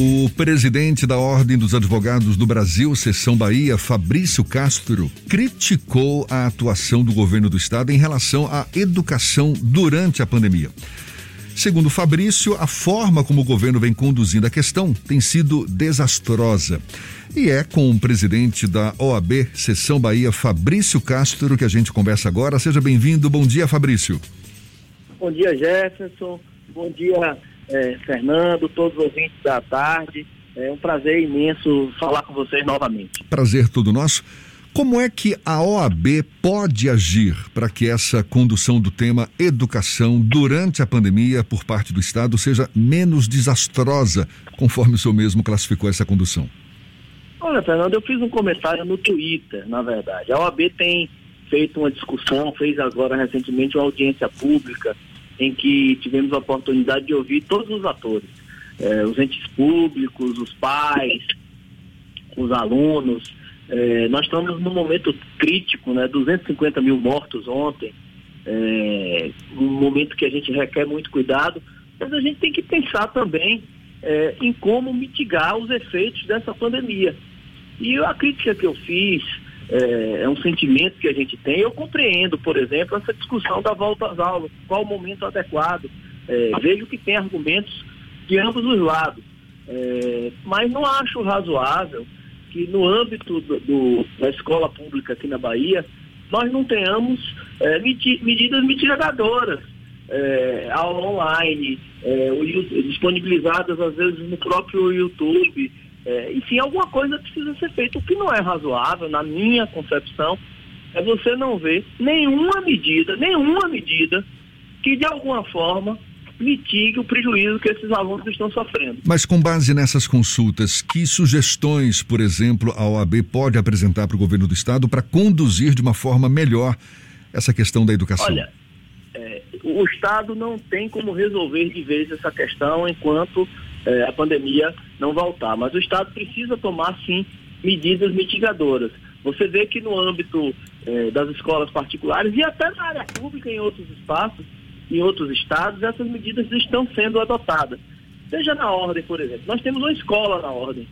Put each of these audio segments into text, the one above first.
O presidente da Ordem dos Advogados do Brasil, Seção Bahia, Fabrício Castro, criticou a atuação do governo do estado em relação à educação durante a pandemia. Segundo Fabrício, a forma como o governo vem conduzindo a questão tem sido desastrosa. E é com o presidente da OAB, Seção Bahia, Fabrício Castro, que a gente conversa agora. Seja bem-vindo. Bom dia, Fabrício. Bom dia, Jefferson. Bom dia, é, Fernando, todos os ouvintes da tarde. É um prazer imenso falar com vocês novamente. Prazer todo nosso. Como é que a OAB pode agir para que essa condução do tema educação durante a pandemia por parte do Estado seja menos desastrosa, conforme o senhor mesmo classificou essa condução? Olha, Fernando, eu fiz um comentário no Twitter, na verdade. A OAB tem feito uma discussão, fez agora recentemente uma audiência pública em que tivemos a oportunidade de ouvir todos os atores, eh, os entes públicos, os pais, os alunos. Eh, nós estamos num momento crítico, né? 250 mil mortos ontem, eh, um momento que a gente requer muito cuidado, mas a gente tem que pensar também em como mitigar os efeitos dessa pandemia. E a crítica que eu fiz é, é, um sentimento que a gente tem. Eu compreendo, por exemplo, essa discussão da volta às aulas, qual o momento adequado. É, vejo que tem argumentos de ambos os lados, é, mas não acho razoável que no âmbito do, do, da escola pública aqui na Bahia nós não tenhamos é, medidas mitigadoras. É, aula online, é, disponibilizadas às vezes no próprio YouTube, é, enfim, alguma coisa precisa ser feita. O que não é razoável, na minha concepção, é você não ver nenhuma medida, nenhuma medida que de alguma forma mitigue o prejuízo que esses alunos estão sofrendo. Mas com base nessas consultas, que sugestões, por exemplo, a OAB pode apresentar para o governo do estado para conduzir de uma forma melhor essa questão da educação? Olha, é, o estado não tem como resolver de vez essa questão enquanto é, a pandemia não voltar. Mas o Estado precisa tomar, sim, medidas mitigadoras. Você vê que no âmbito é, das escolas particulares e até na área pública, em outros espaços, em outros estados, essas medidas estão sendo adotadas. Seja na ordem, por exemplo. Nós temos uma escola na ordem.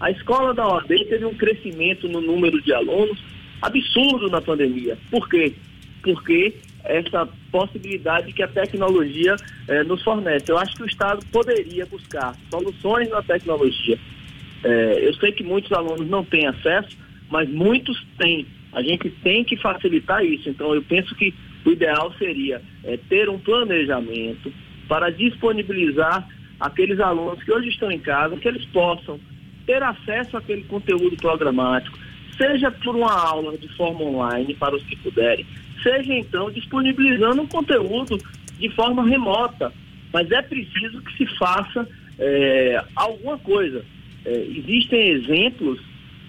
A escola da ordem teve um crescimento no número de alunos absurdo na pandemia. Por quê? Porque essa possibilidade que a tecnologia eh, nos fornece. Eu acho que o Estado poderia buscar soluções na tecnologia. Eh, eu sei que muitos alunos não têm acesso, mas muitos têm. A gente tem que facilitar isso. Então, eu penso que o ideal seria eh, ter um planejamento para disponibilizar aqueles alunos que hoje estão em casa, que eles possam ter acesso àquele conteúdo programático, seja por uma aula de forma online para os que puderem, seja então disponibilizando um conteúdo de forma remota. Mas é preciso que se faça é, alguma coisa. É, existem exemplos,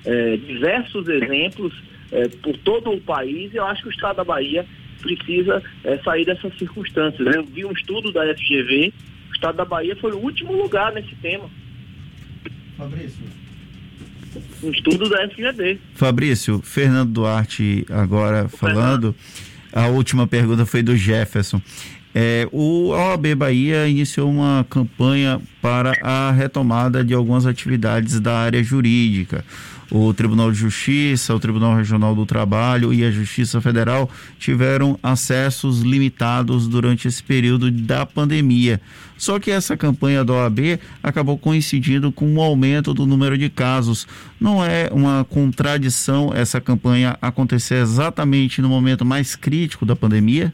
é, diversos exemplos é, por todo o país, e eu acho que o Estado da Bahia precisa é, sair dessas circunstâncias. Eu vi um estudo da FGV, o Estado da Bahia foi o último lugar nesse tema. Fabrício. Um estudo da FGV. Fabrício, Fernando Duarte agora o falando. Fernando a última pergunta foi do Jefferson. É, o OAB Bahia iniciou uma campanha para a retomada de algumas atividades da área jurídica. O Tribunal de Justiça, o Tribunal Regional do Trabalho e a Justiça Federal tiveram acessos limitados durante esse período da pandemia. Só que essa campanha da OAB acabou coincidindo com o aumento do número de casos. Não é uma contradição essa campanha acontecer exatamente no momento mais crítico da pandemia?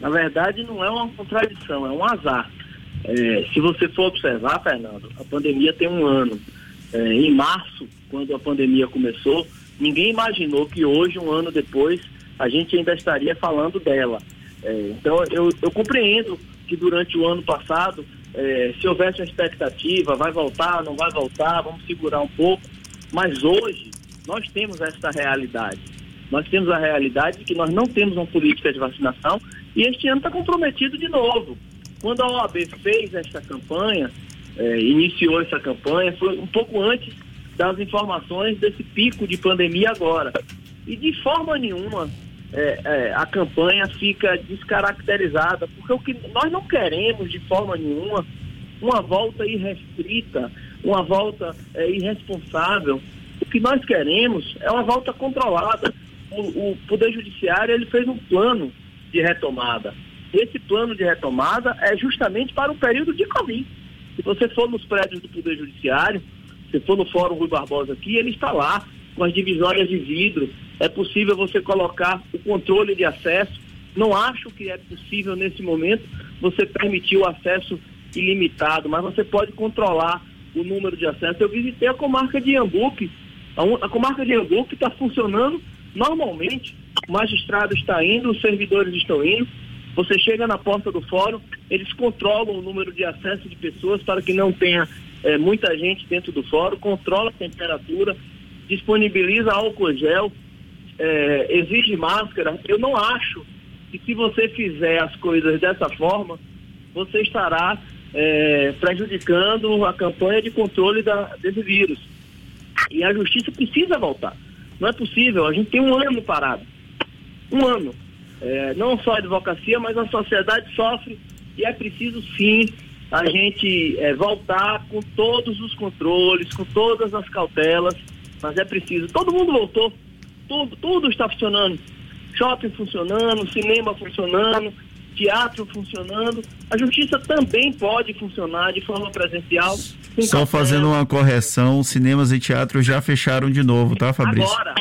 Na verdade, não é uma contradição, é um azar. É, se você for observar, Fernando, a pandemia tem um ano. É, em março, quando a pandemia começou, ninguém imaginou que hoje, um ano depois, a gente ainda estaria falando dela. É, então, eu, eu, compreendo que durante o ano passado, é, se houvesse uma expectativa, vai voltar, não vai voltar, vamos segurar um pouco, mas hoje nós temos essa realidade. Nós temos a realidade de que nós não temos uma política de vacinação e este ano está comprometido de novo. Quando a OAB fez esta campanha, é, iniciou essa campanha, foi um pouco antes das informações desse pico de pandemia agora. E de forma nenhuma é, é, a campanha fica descaracterizada, porque o que nós não queremos de forma nenhuma uma volta irrestrita, uma volta irresponsável. O que nós queremos é uma volta controlada. O, o Poder Judiciário ele fez um plano de retomada. Esse plano de retomada é justamente para o período de Covid. Se você for nos prédios do Poder Judiciário, se for no Fórum Rui Barbosa aqui, ele está lá com as divisórias de vidro. É possível você colocar o controle de acesso. Não acho que é possível nesse momento você permitir o acesso ilimitado, mas você pode controlar o número de acesso. Eu visitei a comarca de Iambuque. A, a comarca de Iambuque está funcionando normalmente. Magistrado está indo, os servidores estão indo. Você chega na porta do fórum, eles controlam o número de acesso de pessoas para que não tenha é, muita gente dentro do fórum, controla a temperatura, disponibiliza álcool gel, é, exige máscara. Eu não acho que se você fizer as coisas dessa forma, você estará é, prejudicando a campanha de controle da, desse vírus. E a justiça precisa voltar. Não é possível, a gente tem um ano parado. Um ano. É, não só a advocacia, mas a sociedade sofre e é preciso sim a gente é, voltar com todos os controles, com todas as cautelas, mas é preciso. Todo mundo voltou, tudo, tudo está funcionando. Shopping funcionando, cinema funcionando, teatro funcionando. A justiça também pode funcionar de forma presencial. Só fazendo uma correção, cinemas e teatros já fecharam de novo, tá, Fabrício? Agora,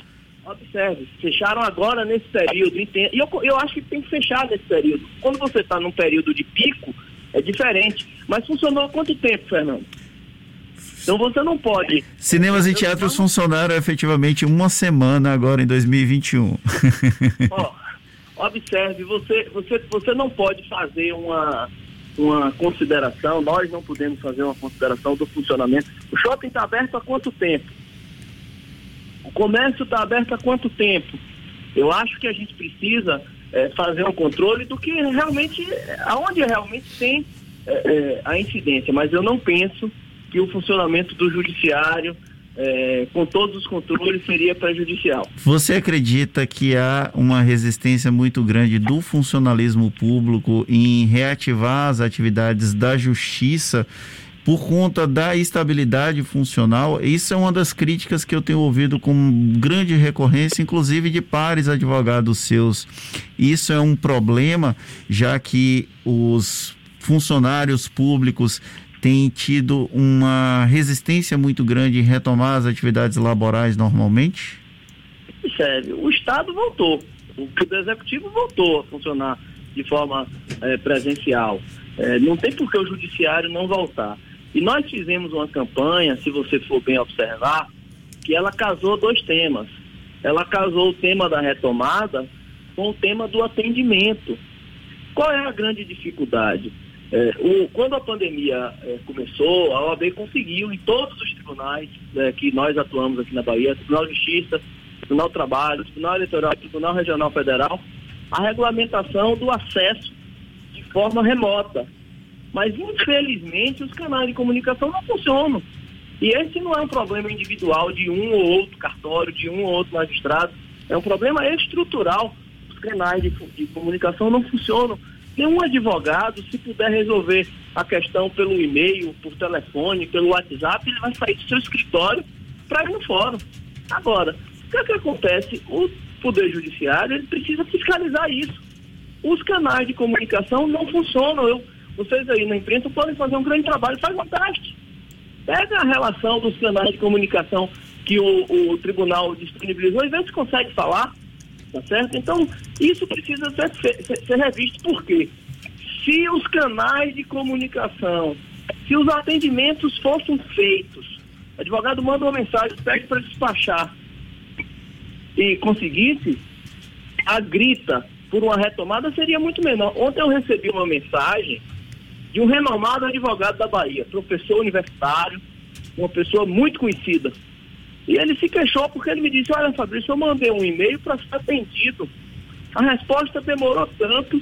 observe, fecharam agora nesse período. E eu, eu acho que tem que fechar nesse período. Quando você está num período de pico, é diferente. Mas funcionou há quanto tempo, Fernando? Então você não pode. Cinemas e teatros funcionaram efetivamente uma semana agora em 2021. Ó, observe, você, você, você não pode fazer uma, uma consideração, nós não podemos fazer uma consideração do funcionamento. O shopping está aberto há quanto tempo? O comércio está aberto há quanto tempo? Eu acho que a gente precisa é, fazer um controle do que realmente, aonde realmente tem é, a incidência, mas eu não penso que o funcionamento do judiciário é, com todos os controles seria prejudicial. Você acredita que há uma resistência muito grande do funcionalismo público em reativar as atividades da justiça por conta da estabilidade funcional. Isso é uma das críticas que eu tenho ouvido com grande recorrência, inclusive de pares advogados seus. Isso é um problema, já que os funcionários públicos têm tido uma resistência muito grande em retomar as atividades laborais normalmente? Sério, o Estado voltou, o Executivo voltou a funcionar de forma é, presencial. É, não tem por que o Judiciário não voltar. E nós fizemos uma campanha, se você for bem observar, que ela casou dois temas. Ela casou o tema da retomada com o tema do atendimento. Qual é a grande dificuldade? É, o, quando a pandemia é, começou, a OAB conseguiu em todos os tribunais é, que nós atuamos aqui na Bahia, Tribunal de Justiça, Tribunal do Trabalho, Tribunal Eleitoral, Tribunal Regional Federal, a regulamentação do acesso de forma remota mas, infelizmente, os canais de comunicação não funcionam. E esse não é um problema individual de um ou outro cartório, de um ou outro magistrado. É um problema estrutural. Os canais de, de comunicação não funcionam. Nenhum advogado, se puder resolver a questão pelo e-mail, por telefone, pelo WhatsApp, ele vai sair do seu escritório para ir no fórum. Agora, o que, é que acontece? O Poder Judiciário ele precisa fiscalizar isso. Os canais de comunicação não funcionam. Eu, vocês aí na imprensa podem fazer um grande trabalho, faz um teste. Pega a relação dos canais de comunicação que o, o tribunal disponibilizou e vê se consegue falar, tá certo? Então, isso precisa ser, ser, ser revisto, por quê? Se os canais de comunicação, se os atendimentos fossem feitos, o advogado manda uma mensagem, pede para despachar e conseguisse, a grita por uma retomada seria muito menor. Ontem eu recebi uma mensagem de um renomado advogado da Bahia, professor universitário, uma pessoa muito conhecida. E ele se queixou porque ele me disse, olha Fabrício, eu mandei um e-mail para ser atendido. A resposta demorou tanto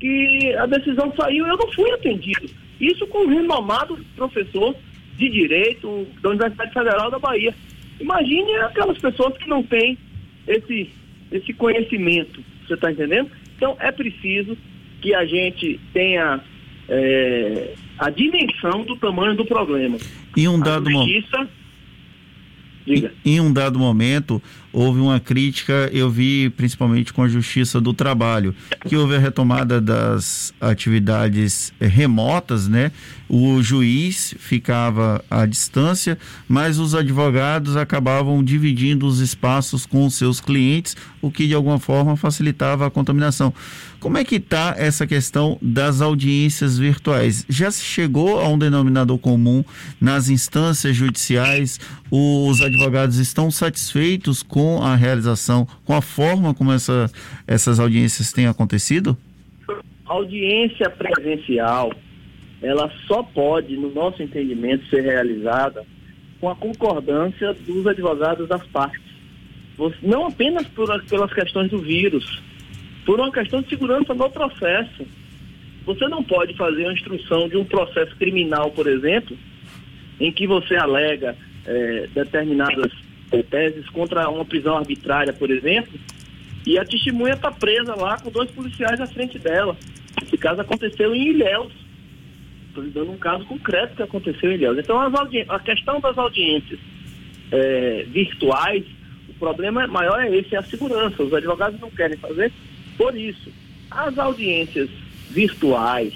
que a decisão saiu e eu não fui atendido. Isso com um renomado professor de direito da Universidade Federal da Bahia. Imagine aquelas pessoas que não têm esse, esse conhecimento, você está entendendo? Então é preciso que a gente tenha é, a dimensão do tamanho do problema. E um dado momento. Em um dado momento, houve uma crítica, eu vi principalmente com a Justiça do Trabalho, que houve a retomada das atividades remotas, né? O juiz ficava à distância, mas os advogados acabavam dividindo os espaços com os seus clientes, o que de alguma forma facilitava a contaminação. Como é que está essa questão das audiências virtuais? Já se chegou a um denominador comum nas instâncias judiciais? Os advogados estão satisfeitos com a realização, com a forma como essa, essas audiências têm acontecido? audiência presencial, ela só pode, no nosso entendimento, ser realizada com a concordância dos advogados das partes. Não apenas por, pelas questões do vírus, por uma questão de segurança no processo. Você não pode fazer a instrução de um processo criminal, por exemplo, em que você alega é, determinadas é, teses contra uma prisão arbitrária, por exemplo, e a testemunha está presa lá com dois policiais à frente dela. Esse caso aconteceu em Ilhéus. Estou dando um caso concreto que aconteceu em Ilhéus. Então, a questão das audiências é, virtuais, o problema maior é esse, é a segurança. Os advogados não querem fazer por isso, as audiências virtuais,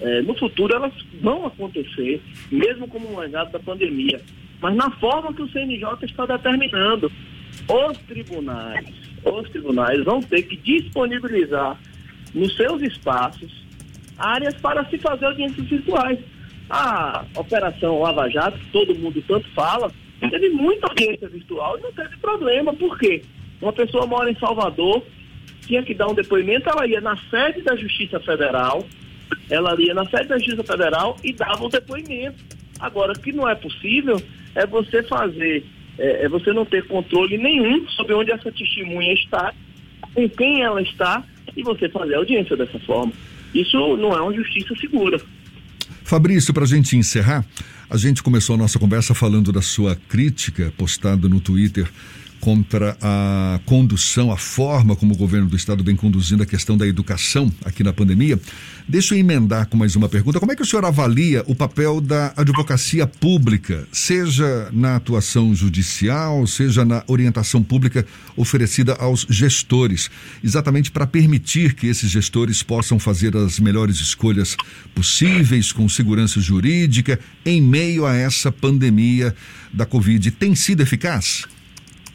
eh, no futuro elas vão acontecer, mesmo como um legado da pandemia, mas na forma que o CNJ está determinando. Os tribunais, os tribunais vão ter que disponibilizar nos seus espaços áreas para se fazer audiências virtuais. A Operação Lava Jato, que todo mundo tanto fala, teve muita audiência virtual e não teve problema. Por quê? Uma pessoa mora em Salvador, tinha que dar um depoimento, ela ia na sede da Justiça Federal, ela ia na sede da Justiça Federal e dava um depoimento. Agora, o que não é possível é você fazer, é, é você não ter controle nenhum sobre onde essa testemunha está, com quem ela está, e você fazer audiência dessa forma. Isso não é uma justiça segura. Fabrício, para a gente encerrar, a gente começou a nossa conversa falando da sua crítica postada no Twitter contra a condução, a forma como o governo do estado vem conduzindo a questão da educação aqui na pandemia. Deixa eu emendar com mais uma pergunta. Como é que o senhor avalia o papel da advocacia pública, seja na atuação judicial, seja na orientação pública oferecida aos gestores, exatamente para permitir que esses gestores possam fazer as melhores escolhas possíveis, com segurança jurídica, em meio a essa pandemia da Covid? Tem sido eficaz?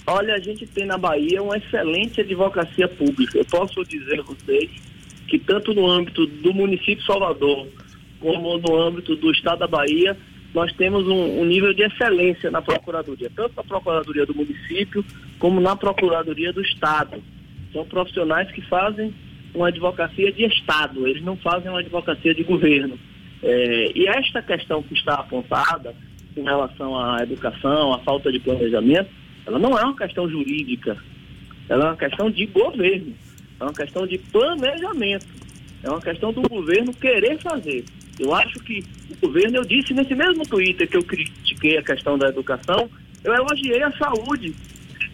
Olha, a gente tem na Bahia uma excelente advocacia pública. Eu posso dizer a vocês que tanto no âmbito do município de Salvador, como no âmbito do estado da Bahia, nós temos um, um, nível de excelência na Procuradoria, tanto na Procuradoria do município, como na Procuradoria do Estado. São profissionais que fazem uma advocacia de Estado, eles não fazem uma advocacia de governo. É, e esta questão que está apontada em relação à educação, à falta de planejamento, ela não é uma questão jurídica, ela é uma questão de governo, é uma questão de planejamento, é uma questão do governo querer fazer. Eu acho que o governo, eu disse nesse mesmo Twitter que eu critiquei a questão da educação, eu elogiei a saúde.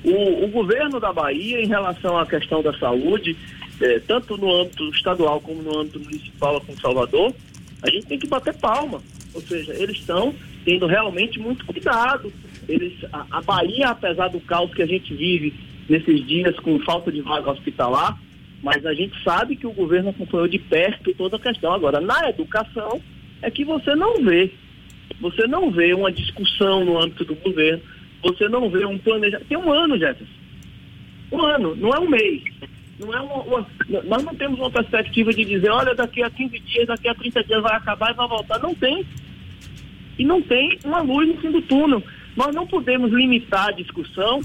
O, o governo da Bahia, em relação à questão da saúde, eh, tanto no âmbito estadual como no âmbito municipal com Salvador, a gente tem que bater palma. Ou seja, eles estão tendo realmente muito cuidado eles, a, a Bahia, apesar do caos que a gente vive nesses dias com falta de vaga hospitalar, mas a gente sabe que o governo acompanhou de perto toda a questão. Agora, na educação, é que você não vê. Você não vê uma discussão no âmbito do governo, você não vê um planejamento. Tem um ano, Jefferson. Um ano, não é um mês. Não é uma, uma, nós não temos uma perspectiva de dizer, olha, daqui a 15 dias, daqui a 30 dias vai acabar e vai voltar. Não tem. E não tem uma luz no fim do túnel. Nós não podemos limitar a discussão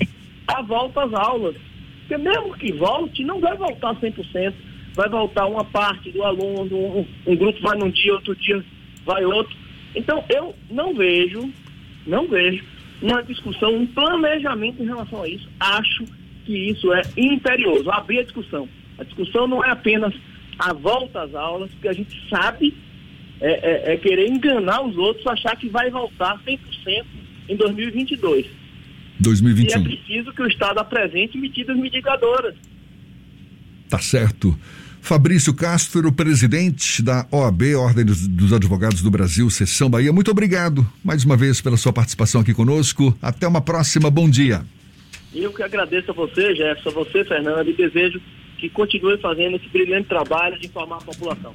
à volta às aulas. Porque mesmo que volte, não vai voltar 100%. Vai voltar uma parte do aluno, um, um grupo vai num dia, outro dia vai outro. Então, eu não vejo, não vejo uma discussão, um planejamento em relação a isso. Acho que isso é imperioso, abrir a discussão. A discussão não é apenas a volta às aulas, porque a gente sabe é, é, é querer enganar os outros, achar que vai voltar 100% em 2022. 2021. E é preciso que o Estado apresente medidas mitigadoras. Tá certo. Fabrício Castro, presidente da OAB, Ordem dos, dos Advogados do Brasil, Seção Bahia. Muito obrigado mais uma vez pela sua participação aqui conosco. Até uma próxima. Bom dia. Eu que agradeço a você, Jefferson, a você, Fernando, e desejo que continue fazendo esse brilhante trabalho de informar a população.